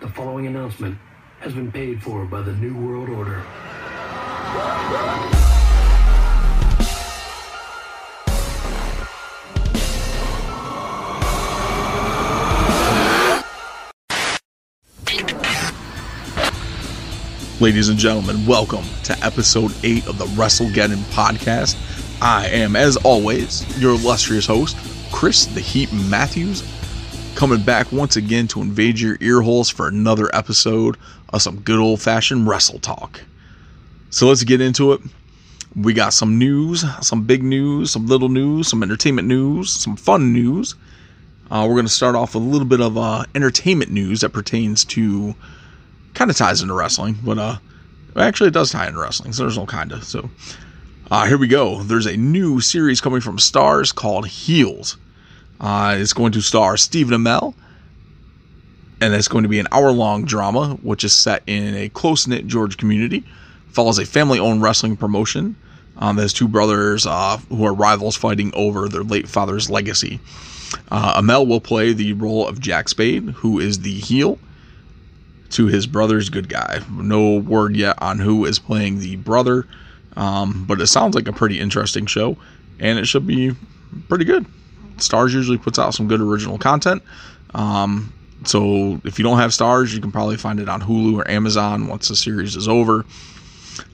The following announcement has been paid for by the New World Order. Ladies and gentlemen, welcome to episode 8 of the WrestleGeddon podcast. I am, as always, your illustrious host, Chris the Heat Matthews, coming back once again to invade your ear holes for another episode of some good old fashioned wrestle talk. So let's get into it. We got some news, some big news, some little news, some entertainment news, some fun news. Uh, we're going to start off with a little bit of uh, entertainment news that pertains to kind of ties into wrestling, but uh, actually it does tie into wrestling. So there's no kind of. So uh, here we go. There's a new series coming from Starz called Heels. Uh, it's going to star Stephen Amell, and it's going to be an hour-long drama, which is set in a close-knit Georgia community. Follows a family-owned wrestling promotion. Um, there's two brothers uh, who are rivals fighting over their late father's legacy. Uh, Amell will play the role of Jack Spade, who is the heel to his brother's good guy. No word yet on who is playing the brother, um, but it sounds like a pretty interesting show, and it should be pretty good. Starz usually puts out some good original content. Um, so if you don't have Starz, you can probably find it on Hulu or Amazon once the series is over.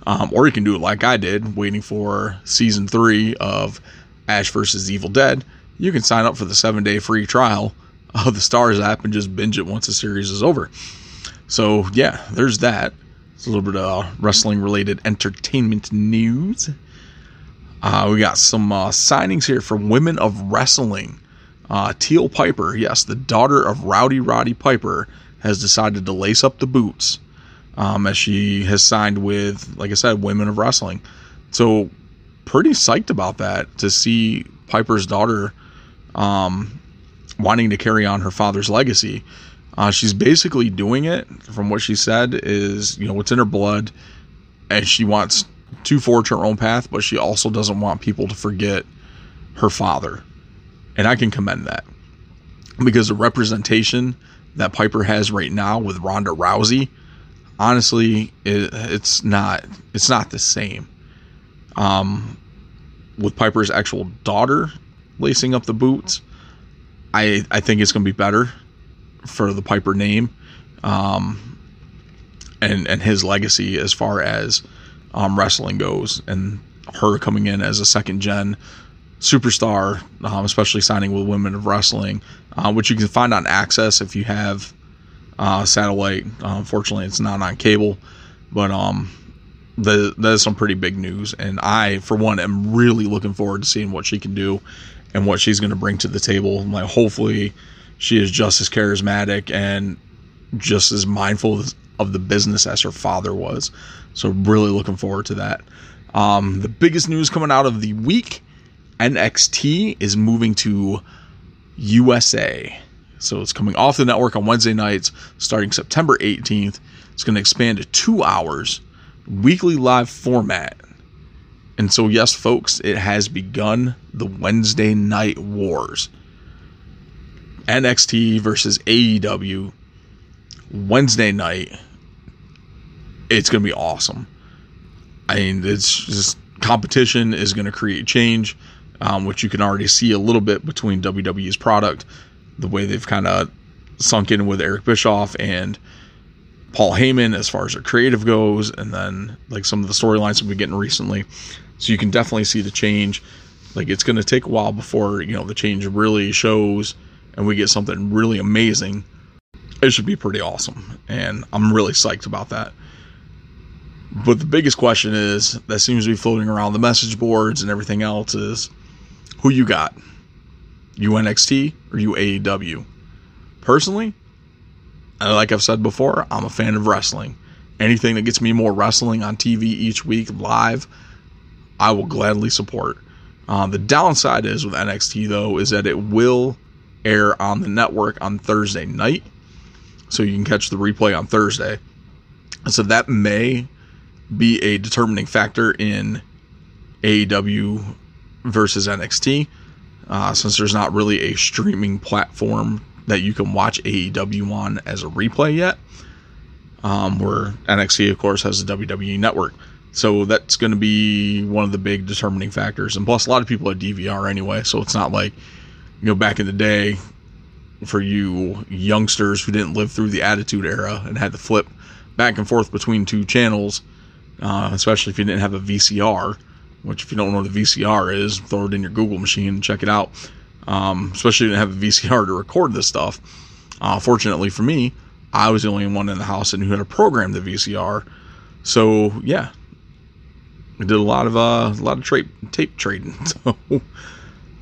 Um, or you can do it like I did, waiting for season three of Ash versus Evil Dead. You can sign up for the seven day free trial of the Starz app and just binge it once the series is over. So yeah, there's that. It's a little bit of wrestling related entertainment news. Uh, we got some uh, signings here from Women of Wrestling. Uh, Teal Piper, yes, the daughter of Rowdy Roddy Piper, has decided to lace up the boots um, as she has signed with, like I said, Women of Wrestling. So, pretty psyched about that to see Piper's daughter um, wanting to carry on her father's legacy. Uh, she's basically doing it, from what she said, is you know what's in her blood, and she wants to forge her own path, but she also doesn't want people to forget her father, and I can commend that because the representation that Piper has right now with Ronda Rousey, honestly, it, it's not it's not the same. Um, with Piper's actual daughter lacing up the boots, I I think it's going to be better for the Piper name, um, and and his legacy as far as um, wrestling goes, and her coming in as a second gen superstar, um, especially signing with Women of Wrestling, uh, which you can find on Access if you have uh, satellite. Uh, unfortunately, it's not on cable, but um, that is some pretty big news, and I, for one, am really looking forward to seeing what she can do and what she's going to bring to the table. Like, hopefully she is just as charismatic and just as mindful of the business as her father was. So, really looking forward to that. Um, the biggest news coming out of the week NXT is moving to USA. So, it's coming off the network on Wednesday nights starting September 18th. It's going to expand to two hours, weekly live format. And so, yes, folks, it has begun the Wednesday Night Wars. NXT versus AEW Wednesday night. It's going to be awesome. I mean, it's just competition is going to create change, um, which you can already see a little bit between WWE's product, the way they've kind of sunk in with Eric Bischoff and Paul Heyman as far as their creative goes, and then like some of the storylines we've been getting recently. So you can definitely see the change. Like it's going to take a while before you know the change really shows and we get something really amazing, it should be pretty awesome. And I'm really psyched about that. But the biggest question is that seems to be floating around the message boards and everything else is who you got? UNXT or UAEW? Personally, like I've said before, I'm a fan of wrestling. Anything that gets me more wrestling on TV each week live, I will gladly support. Uh, the downside is with NXT though is that it will air on the network on Thursday night. So you can catch the replay on Thursday. So that may be a determining factor in AEW versus NXT, uh, since there's not really a streaming platform that you can watch AEW on as a replay yet. Um, where NXT, of course, has the WWE network. So that's going to be one of the big determining factors. And plus, a lot of people have DVR anyway, so it's not like, you know, back in the day, for you youngsters who didn't live through the Attitude Era and had to flip back and forth between two channels, uh, especially if you didn't have a VCR. Which, if you don't know what a VCR is, throw it in your Google machine and check it out. Um, especially didn't have a VCR to record this stuff. Uh, fortunately for me, I was the only one in the house and who had to program the VCR. So yeah, we did a lot of uh, a lot of tra- tape trading.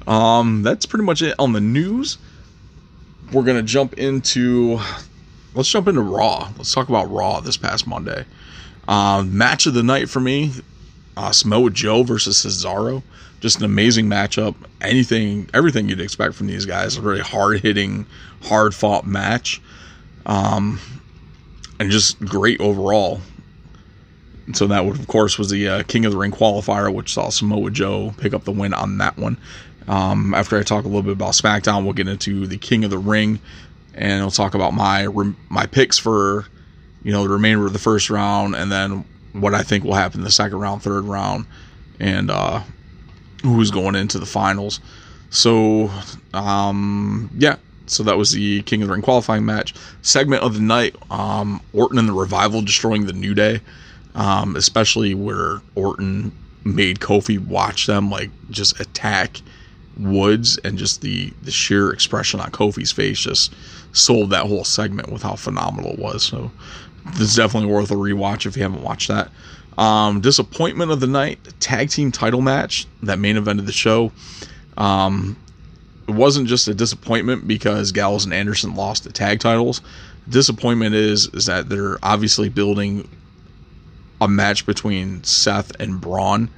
So um, that's pretty much it on the news. We're gonna jump into let's jump into Raw. Let's talk about Raw this past Monday. Uh, match of the night for me, uh, Samoa Joe versus Cesaro. Just an amazing matchup. Anything, everything you'd expect from these guys. A really hard hitting, hard fought match. Um, and just great overall. So that would, of course, was the uh, King of the Ring qualifier, which saw Samoa Joe pick up the win on that one. Um, after I talk a little bit about SmackDown, we'll get into the King of the Ring, and I'll talk about my my picks for you know the remainder of the first round, and then what I think will happen in the second round, third round, and uh, who's going into the finals. So, um, yeah. So that was the King of the Ring qualifying match segment of the night. Um, Orton and the Revival destroying the New Day, um, especially where Orton made Kofi watch them like just attack Woods, and just the the sheer expression on Kofi's face just sold that whole segment with how phenomenal it was. So this is definitely worth a rewatch if you haven't watched that. Um, disappointment of the night, tag team title match that main event of the show. Um, it wasn't just a disappointment because Gallows and Anderson lost the tag titles. Disappointment is is that they're obviously building a match between Seth and Braun,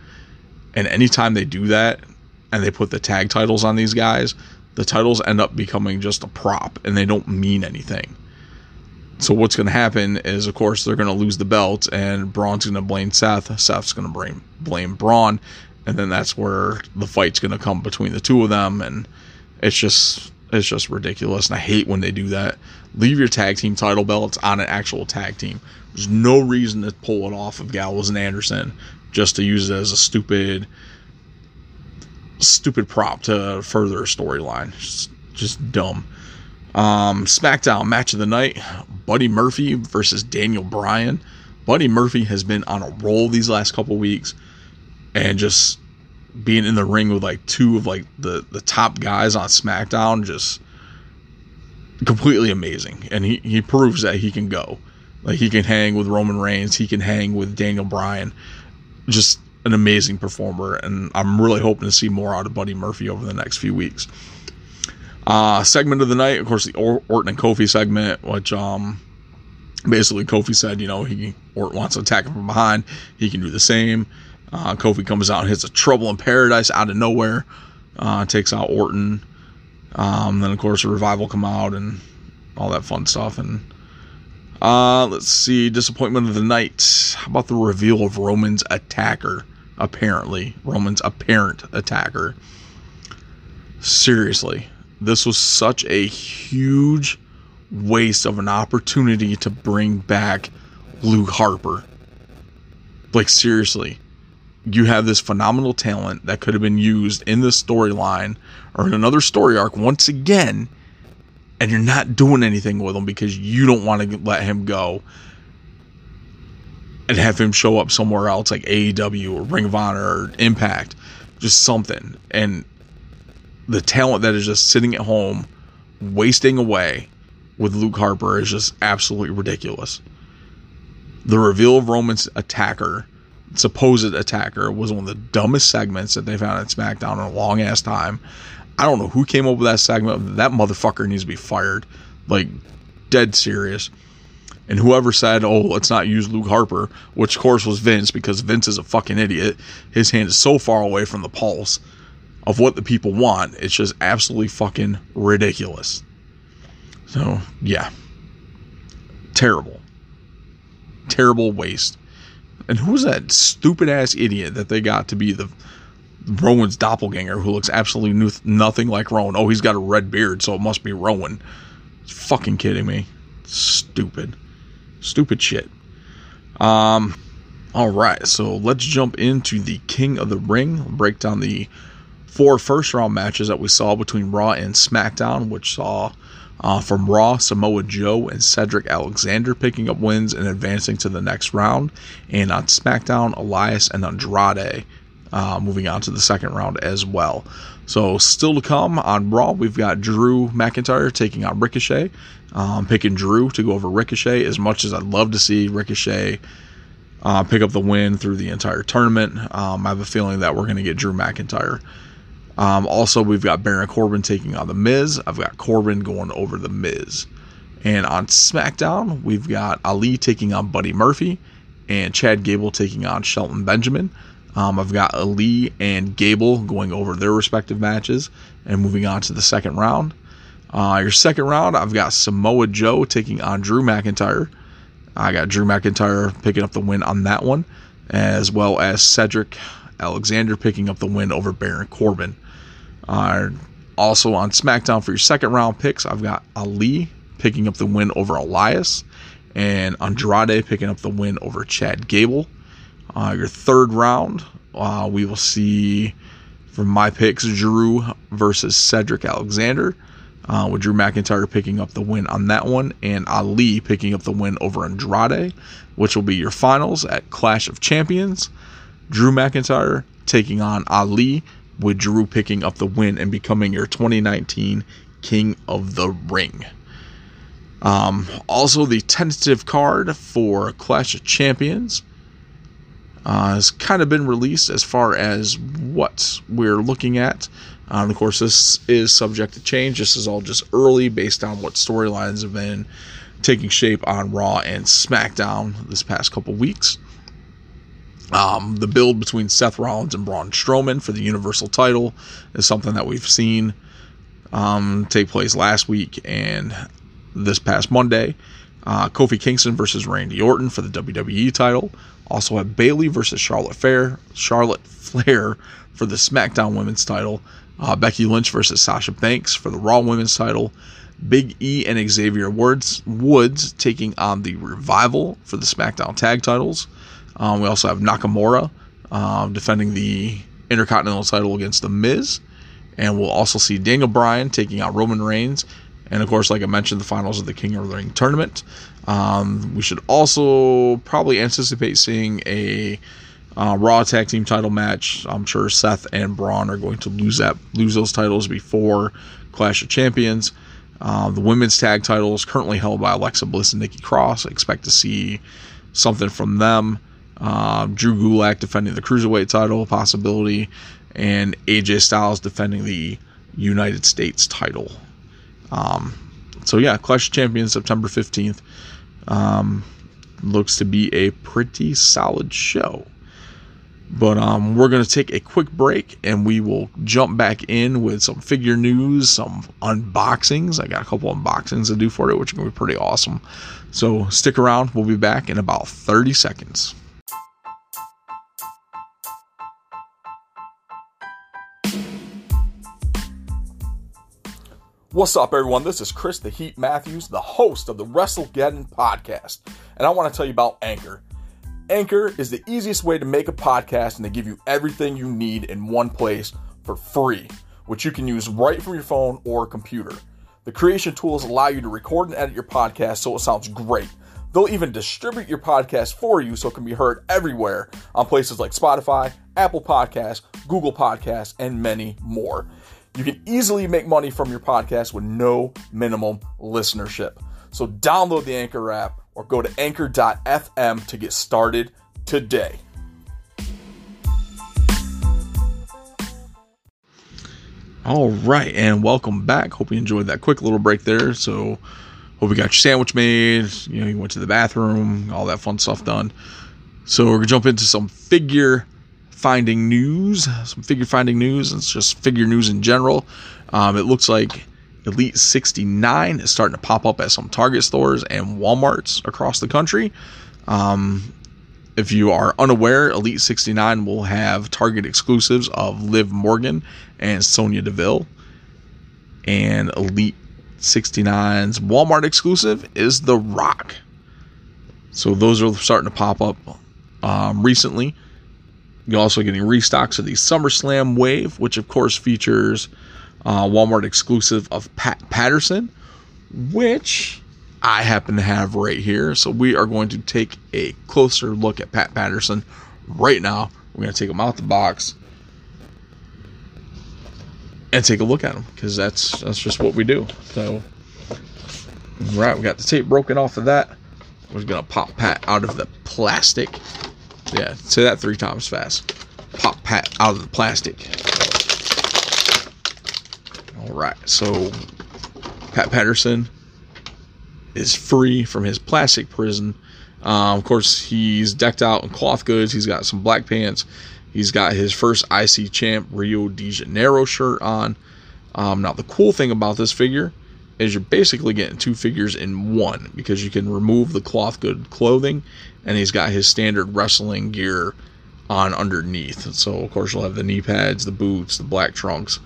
and anytime they do that and they put the tag titles on these guys, the titles end up becoming just a prop and they don't mean anything. So what's going to happen is, of course, they're going to lose the belt, and Braun's going to blame Seth. Seth's going to blame blame Braun, and then that's where the fight's going to come between the two of them, and it's just it's just ridiculous. And I hate when they do that. Leave your tag team title belts on an actual tag team. There's no reason to pull it off of Gallows and Anderson just to use it as a stupid stupid prop to further a storyline. Just, just dumb. Um, SmackDown match of the night Buddy Murphy versus Daniel Bryan. Buddy Murphy has been on a roll these last couple weeks and just being in the ring with like two of like the, the top guys on SmackDown just completely amazing. And he, he proves that he can go. Like he can hang with Roman Reigns, he can hang with Daniel Bryan. Just an amazing performer, and I'm really hoping to see more out of Buddy Murphy over the next few weeks. Uh, segment of the night, of course, the or- Orton and Kofi segment, which um, basically Kofi said, you know, he Orton wants to attack him from behind, he can do the same. Uh, Kofi comes out and hits a trouble in paradise out of nowhere, uh, takes out Orton. Um, then of course the revival come out and all that fun stuff. And uh, let's see, disappointment of the night. How about the reveal of Roman's attacker? Apparently, Roman's apparent attacker. Seriously, this was such a huge waste of an opportunity to bring back Luke Harper. Like, seriously, you have this phenomenal talent that could have been used in this storyline or in another story arc once again, and you're not doing anything with him because you don't want to let him go and have him show up somewhere else like AEW or Ring of Honor or Impact, just something. And the talent that is just sitting at home, wasting away with Luke Harper is just absolutely ridiculous. The reveal of Roman's attacker, supposed attacker, was one of the dumbest segments that they've had at SmackDown in a long ass time. I don't know who came up with that segment. That motherfucker needs to be fired. Like, dead serious. And whoever said, oh, let's not use Luke Harper, which of course was Vince because Vince is a fucking idiot. His hand is so far away from the pulse of what the people want. It's just absolutely fucking ridiculous. So, yeah. Terrible. Terrible waste. And who's that stupid ass idiot that they got to be the Rowan's doppelganger who looks absolutely nothing like Rowan? Oh, he's got a red beard, so it must be Rowan. Fucking kidding me. Stupid. Stupid shit. Um all right, so let's jump into the King of the Ring, break down the four first round matches that we saw between Raw and SmackDown, which saw uh, from Raw, Samoa Joe and Cedric Alexander picking up wins and advancing to the next round. And on SmackDown, Elias and Andrade uh, moving on to the second round as well. So, still to come on Raw, we've got Drew McIntyre taking on Ricochet. Um, picking Drew to go over Ricochet as much as I'd love to see Ricochet uh, pick up the win through the entire tournament. Um, I have a feeling that we're going to get Drew McIntyre. Um, also, we've got Baron Corbin taking on The Miz. I've got Corbin going over The Miz. And on SmackDown, we've got Ali taking on Buddy Murphy and Chad Gable taking on Shelton Benjamin. Um, I've got Ali and Gable going over their respective matches and moving on to the second round. Uh, your second round, I've got Samoa Joe taking on Drew McIntyre. I got Drew McIntyre picking up the win on that one, as well as Cedric Alexander picking up the win over Baron Corbin. Also on SmackDown for your second round picks, I've got Ali picking up the win over Elias, and Andrade picking up the win over Chad Gable. Uh, your third round, uh, we will see from my picks Drew versus Cedric Alexander, uh, with Drew McIntyre picking up the win on that one, and Ali picking up the win over Andrade, which will be your finals at Clash of Champions. Drew McIntyre taking on Ali, with Drew picking up the win and becoming your 2019 King of the Ring. Um, also, the tentative card for Clash of Champions uh, has kind of been released as far as what we're looking at. Um, of course, this is subject to change. This is all just early based on what storylines have been taking shape on Raw and SmackDown this past couple weeks. Um, the build between Seth Rollins and Braun Strowman for the Universal title is something that we've seen um, take place last week and this past Monday. Uh, Kofi Kingston versus Randy Orton for the WWE title. Also have Bayley versus Charlotte Flair, Charlotte Flair for the SmackDown Women's title. Uh, Becky Lynch versus Sasha Banks for the Raw Women's title. Big E and Xavier Woods, Woods taking on the Revival for the SmackDown Tag titles. Um, we also have Nakamura um, defending the Intercontinental title against The Miz. And we'll also see Daniel Bryan taking out Roman Reigns. And of course, like I mentioned, the finals of the King of the Ring tournament. Um, we should also probably anticipate seeing a uh, Raw Tag Team title match. I'm sure Seth and Braun are going to lose that lose those titles before Clash of Champions. Uh, the women's tag title is currently held by Alexa Bliss and Nikki Cross. Expect to see something from them. Uh, Drew Gulak defending the cruiserweight title possibility, and AJ Styles defending the United States title. Um, so yeah, Clash of Champions September 15th. Um, looks to be a pretty solid show. But um, we're going to take a quick break and we will jump back in with some figure news, some unboxings. I got a couple unboxings to do for it, which are going to be pretty awesome. So stick around. We'll be back in about 30 seconds. What's up, everyone? This is Chris the Heat Matthews, the host of the WrestleGeddon podcast, and I want to tell you about Anchor. Anchor is the easiest way to make a podcast, and they give you everything you need in one place for free, which you can use right from your phone or computer. The creation tools allow you to record and edit your podcast so it sounds great. They'll even distribute your podcast for you so it can be heard everywhere on places like Spotify, Apple Podcasts, Google Podcasts, and many more. You can easily make money from your podcast with no minimum listenership. So download the Anchor app or go to anchor.fm to get started today. All right, and welcome back. Hope you enjoyed that quick little break there. So, hope you got your sandwich made. You know, you went to the bathroom, all that fun stuff done. So, we're gonna jump into some figure finding news, some figure finding news. It's just figure news in general. Um, it looks like Elite 69 is starting to pop up at some Target stores and Walmarts across the country. Um, if you are unaware, Elite 69 will have Target exclusives of Liv Morgan and Sonya Deville. And Elite 69's Walmart exclusive is The Rock. So those are starting to pop up um, recently. You're also getting restocks of the SummerSlam Wave, which of course features uh, Walmart exclusive of Pat Patterson, which I happen to have right here. So we are going to take a closer look at Pat Patterson right now. We're going to take him out the box and take a look at him because that's that's just what we do. So, right, we got the tape broken off of that. We're gonna pop Pat out of the plastic. Yeah, say that three times fast. Pop Pat out of the plastic. All right, so Pat Patterson is free from his plastic prison. Um, of course, he's decked out in cloth goods. He's got some black pants. He's got his first IC Champ Rio de Janeiro shirt on. Um, now, the cool thing about this figure is you're basically getting two figures in one because you can remove the cloth good clothing, and he's got his standard wrestling gear on underneath. So, of course, you'll have the knee pads, the boots, the black trunks.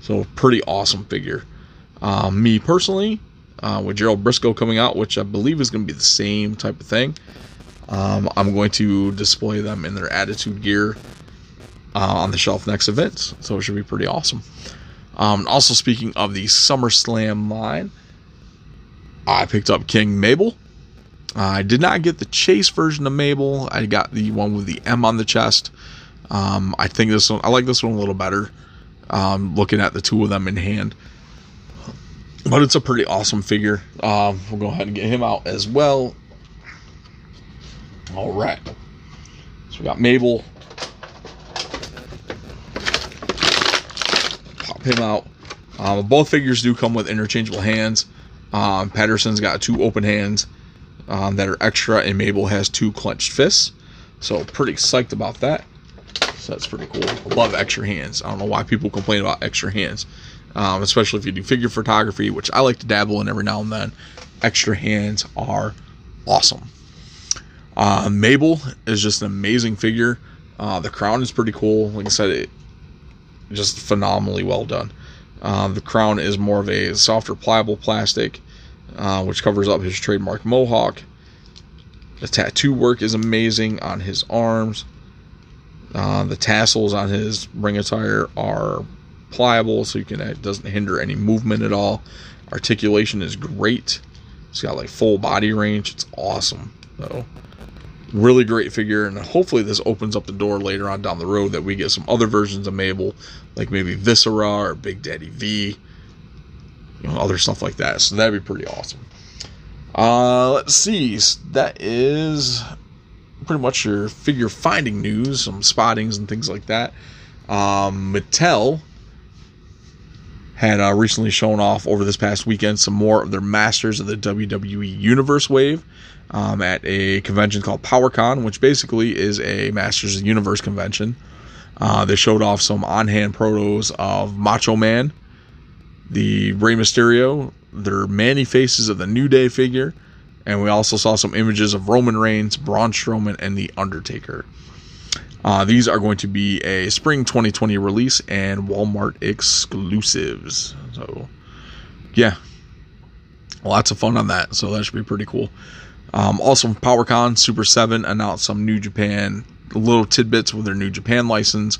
So, pretty awesome figure. Um, me personally, uh, with Gerald Brisco coming out, which I believe is going to be the same type of thing. Um, I'm going to display them in their attitude gear uh, on the shelf next event, so it should be pretty awesome. Um, also, speaking of the SummerSlam line, I picked up King Mabel. Uh, I did not get the chase version of Mabel. I got the one with the M on the chest. Um, I think this one, I like this one a little better. Um, looking at the two of them in hand but it's a pretty awesome figure. Um, we'll go ahead and get him out as well. All right. So we got Mabel. Him out. Um, both figures do come with interchangeable hands. Um, Patterson's got two open hands um, that are extra, and Mabel has two clenched fists. So pretty psyched about that. So that's pretty cool. I love extra hands. I don't know why people complain about extra hands um, especially if you do figure photography, which I like to dabble in every now and then. Extra hands are awesome. Uh, Mabel is just an amazing figure. Uh, the crown is pretty cool. Like I said, it just phenomenally well done. Uh, the crown is more of a softer, pliable plastic, uh, which covers up his trademark mohawk. The tattoo work is amazing on his arms. Uh, the tassels on his ring attire are pliable, so you can it doesn't hinder any movement at all. Articulation is great. It's got like full body range. It's awesome. So really great figure, and hopefully this opens up the door later on down the road that we get some other versions of Mabel, like maybe Viscera or Big Daddy V, you know, other stuff like that. So that'd be pretty awesome. Uh, let's see. That is pretty much your figure finding news, some spottings and things like that. Um, Mattel had uh, recently shown off over this past weekend some more of their Masters of the WWE Universe wave um, at a convention called PowerCon, which basically is a Masters of the Universe convention. Uh, they showed off some on hand protos of Macho Man, the Rey Mysterio, their Manny faces of the New Day figure, and we also saw some images of Roman Reigns, Braun Strowman, and The Undertaker. Uh, these are going to be a spring 2020 release and Walmart exclusives. So, yeah, lots of fun on that. So that should be pretty cool. Um, also, PowerCon Super 7 announced some New Japan little tidbits with their New Japan license.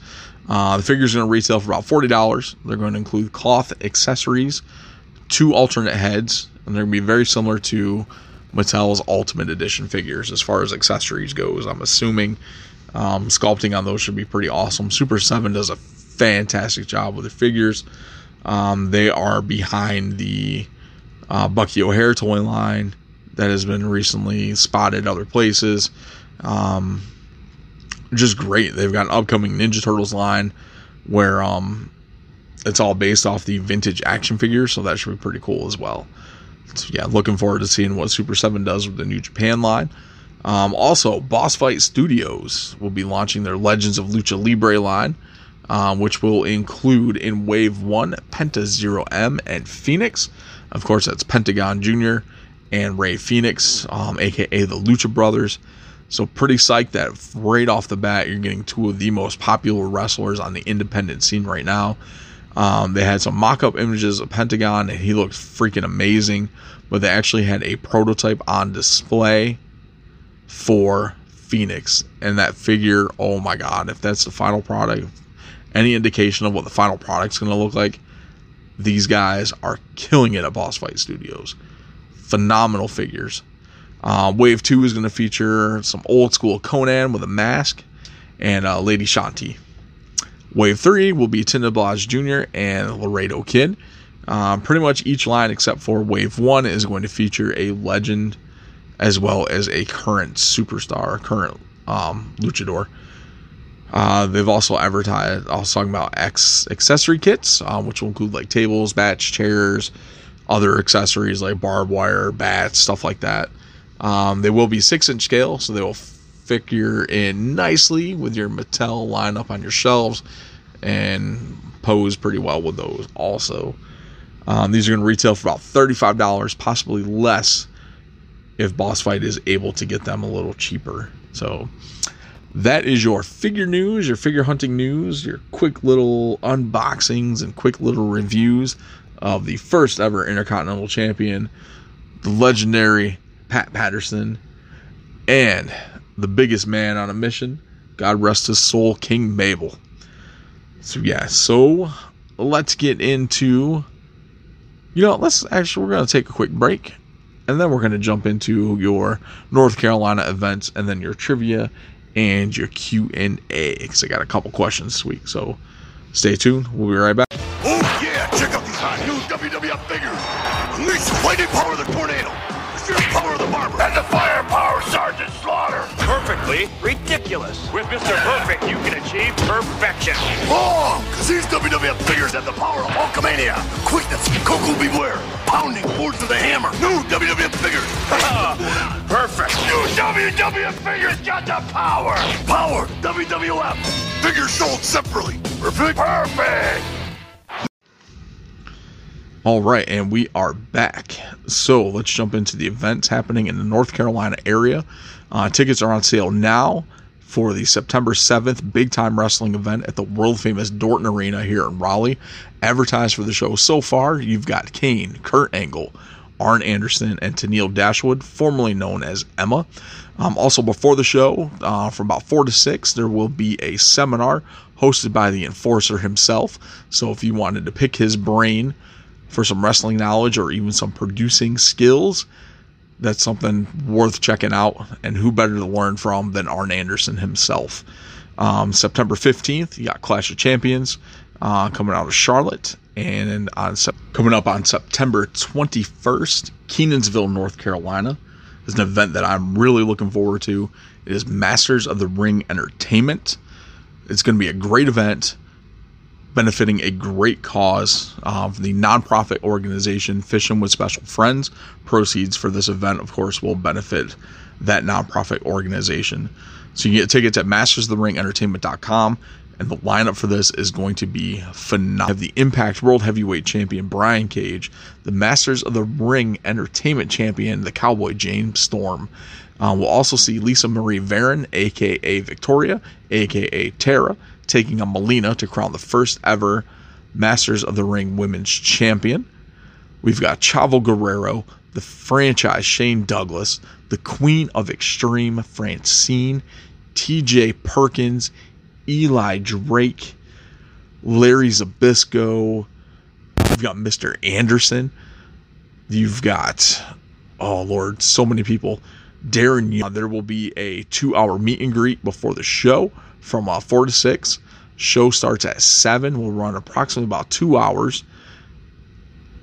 Uh, the figures are going to retail for about $40. They're going to include cloth accessories, two alternate heads, and they're going to be very similar to Mattel's Ultimate Edition figures as far as accessories goes. I'm assuming um, sculpting on those should be pretty awesome. Super 7 does a fantastic job with the figures. Um, they are behind the uh, Bucky O'Hare toy line that has been recently spotted other places. Um, just great. They've got an upcoming Ninja Turtles line where um, it's all based off the vintage action figures, so that should be pretty cool as well. So, yeah, looking forward to seeing what Super 7 does with the New Japan line. Um, also, Boss Fight Studios will be launching their Legends of Lucha Libre line, um, which will include in Wave 1 Penta Zero M and Phoenix. Of course, that's Pentagon Jr. and Rey Fénix, um, aka the Lucha Brothers. So, pretty psyched that right off the bat, you're getting two of the most popular wrestlers on the independent scene right now. Um, they had some mock-up images of Pentagon, and he looked freaking amazing. But they actually had a prototype on display for Phoenix, and that figure. Oh my God! If that's the final product, any indication of what the final product's going to look like, these guys are killing it at Boss Fight Studios. Phenomenal figures. Uh, Wave 2 is going to feature some old school Konnan with a mask and uh, Lady Shanti. Wave 3 will be Blas Jr. and Laredo Kid. Um, pretty much each line except for Wave 1 is going to feature a legend as well as a current superstar, current um, luchador. Uh, they've also advertised, also talking about X accessory kits, uh, which will include like tables, bats, chairs, other accessories like barbed wire, bats, stuff like that. Um, they will be six inch scale, so they will figure in nicely with your Mattel lineup on your shelves and pose pretty well with those also. Um, these are going to retail for about $35, possibly less if Boss Fight is able to get them a little cheaper. So that is your figure news, your figure hunting news, your quick little unboxings and quick little reviews of the first ever Intercontinental Champion, the legendary Pat Patterson, and the biggest man on a mission, God rest his soul, King Mabel. So, yeah, so let's get into. You know, let's actually, we're to take a quick break and then we're going to jump into your North Carolina events and then your trivia and your Q&A because I got a couple questions this week. So stay tuned. We'll be right back. Oh yeah, check out these hot new WWF figures. Unleash the lightning power of the tornado, the power of the barber, and the Slaughter. Perfectly ridiculous. With Mr. Perfect, you can achieve perfection. Wrong, because these WWF figures have the power of Hulkamania, quickness, Koko B. Ware, pounding force of the hammer. New WWF figures. Perfect. New WWF figures got the power. Power, WWF. Figures sold separately. Perfect. Perfect. All right, and we are back. So let's jump into the events happening in the North Carolina area. Uh, tickets are on sale now for the September 7th big time wrestling event at the world famous Dorton Arena here in Raleigh. Advertised for the show so far, you've got Kane, Kurt Angle, Arn Anderson, and Tennille Dashwood, formerly known as Emma. Um, also, before the show, uh, from about 4 to 6, there will be a seminar hosted by the enforcer himself. So, if you wanted to pick his brain for some wrestling knowledge or even some producing skills, that's something worth checking out. And who better to learn from than Arn Anderson himself? Um, September 15th, you got Clash of Champions uh, coming out of Charlotte. And on coming up on September 21st, Kenansville, North Carolina, is an event that I'm really looking forward to. It is Masters of the Ring Entertainment. It's going to be a great event benefiting a great cause uh, the nonprofit organization Fishing with Special Friends. Proceeds for this event, of course, will benefit that nonprofit organization. So you can get tickets at mastersoftheringentertainment.com. And the lineup for this is going to be phenomenal. Have the Impact World Heavyweight Champion Brian Cage, the Masters of the Ring Entertainment Champion, the Cowboy James Storm. Uh, we'll also see Lisa Marie Varon, aka Victoria, aka Tara, taking on Melina to crown the first ever Masters of the Ring Women's Champion. We've got Chavo Guerrero, the franchise Shane Douglas, the Queen of Extreme Francine, TJ Perkins, Eli Drake, Larry Zbyszko. You've got Mr. Anderson. You've got, oh Lord, so many people. Darren Young. There will be a two hour meet and greet before the show from uh, 4 to 6. Show starts at 7. We'll run approximately about two hours.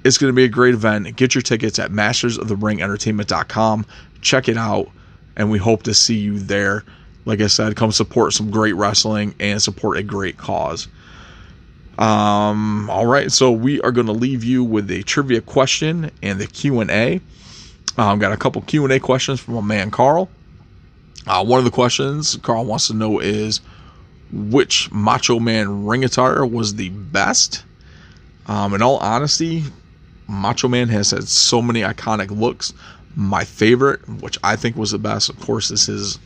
It's going to be a great event. Get your tickets at mastersoftheringentertainment.com. Check it out, and we hope to see you there. Like I said, come support some great wrestling and support a great cause. Um, all right, so we are going to leave you with a trivia question and the Q and A. I've um, got a couple Q and A questions from my man Carl. Uh, one of the questions Carl wants to know is which Macho Man ring attire was the best. Um, in all honesty, Macho Man has had so many iconic looks. My favorite, which I think was the best, of course, is his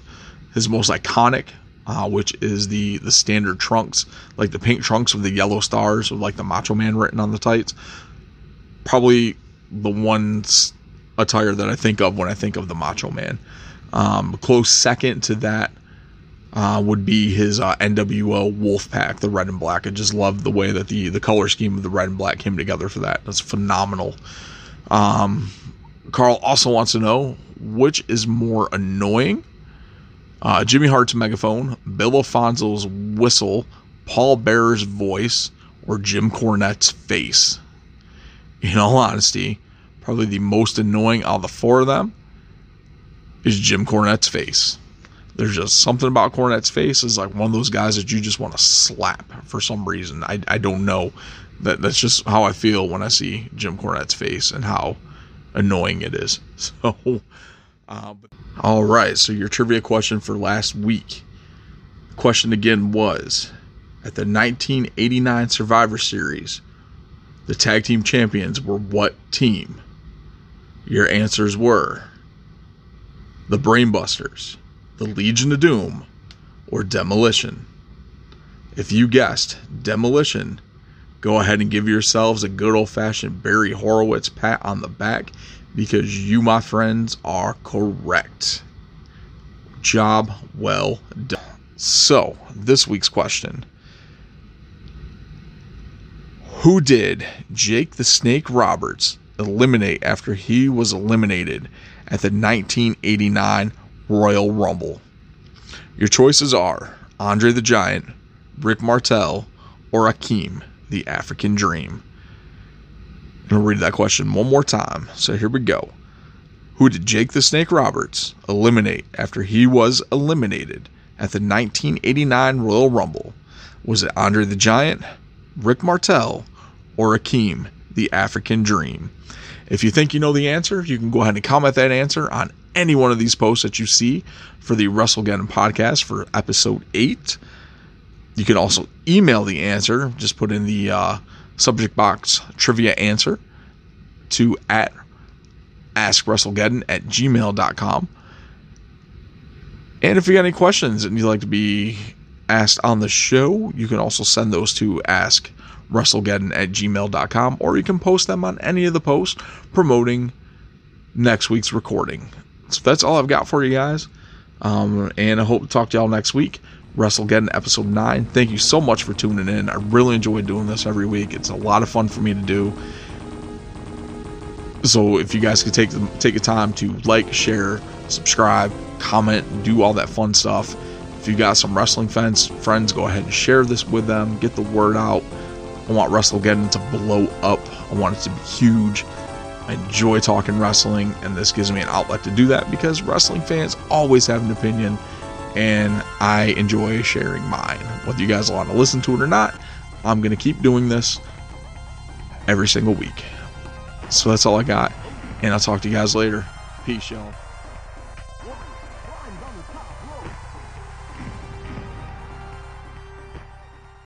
his most iconic uh, which is the the standard trunks, like the pink trunks with the yellow stars with like the Macho Man written on the tights. Probably the ones attire that I think of when I think of the Macho Man. Um, close second to that uh, would be his uh, NWO Wolfpack, the red and black. I just love the way that the the color scheme of the red and black came together for that. That's phenomenal. Um, Carl also wants to know which is more annoying uh, Jimmy Hart's megaphone, Bill Alfonso's whistle, Paul Bearer's voice, or Jim Cornette's face. In all honesty, probably the most annoying out of the four of them is Jim Cornette's face. There's just something about Cornette's face is like one of those guys that you just want to slap for some reason. I, I don't know. That that's just how I feel when I see Jim Cornette's face and how annoying it is. So uh, all right, so your trivia question for last week. The question again was at the 1989 Survivor Series, the tag team champions were what team? Your answers were the Brainbusters, the Legion of Doom, or Demolition. If you guessed Demolition, go ahead and give yourselves a good old fashioned Barry Horowitz pat on the back because you, my friends, are correct. Job well done. So, this week's question Who did Jake the Snake Roberts eliminate after he was eliminated at the 1989 Royal Rumble? Your choices are Andre the Giant, Rick Martel, or Akeem, the African Dream. Going to read that question one more time. So here we go. Who did Jake the Snake Roberts eliminate after he was eliminated at the 1989 Royal Rumble? Was it Andre the Giant, Rick Martel, or Akeem, the African Dream? If you think you know the answer, you can go ahead and comment that answer on any one of these posts that you see for the WrestleGeddon podcast for episode 8. You can also email the answer. Just put in the uh, subject box trivia answer to at askwrestlegeddon at gmail.com. And if you got any questions and you'd like to be asked on the show, you can also send those to askwrestlegeddon at gmail.com or you can post them on any of the posts promoting next week's recording. So that's all I've got for you guys. Um, and I hope to talk to y'all next week. WrestleGeddon episode 9. Thank you so much for tuning in. I really enjoy doing this every week. It's a lot of fun for me to do. So if you guys could take the, take the time to like, share, subscribe, comment, do all that fun stuff. If you got some wrestling fans, friends, go ahead and share this with them. Get the word out. I want WrestleGeddon to blow up. I want it to be huge. I enjoy talking wrestling, and this gives me an outlet to do that because wrestling fans always have an opinion and I enjoy sharing mine. Whether you guys want to listen to it or not, I'm going to keep doing this every single week. So that's all I got, and I'll talk to you guys later. Peace, y'all.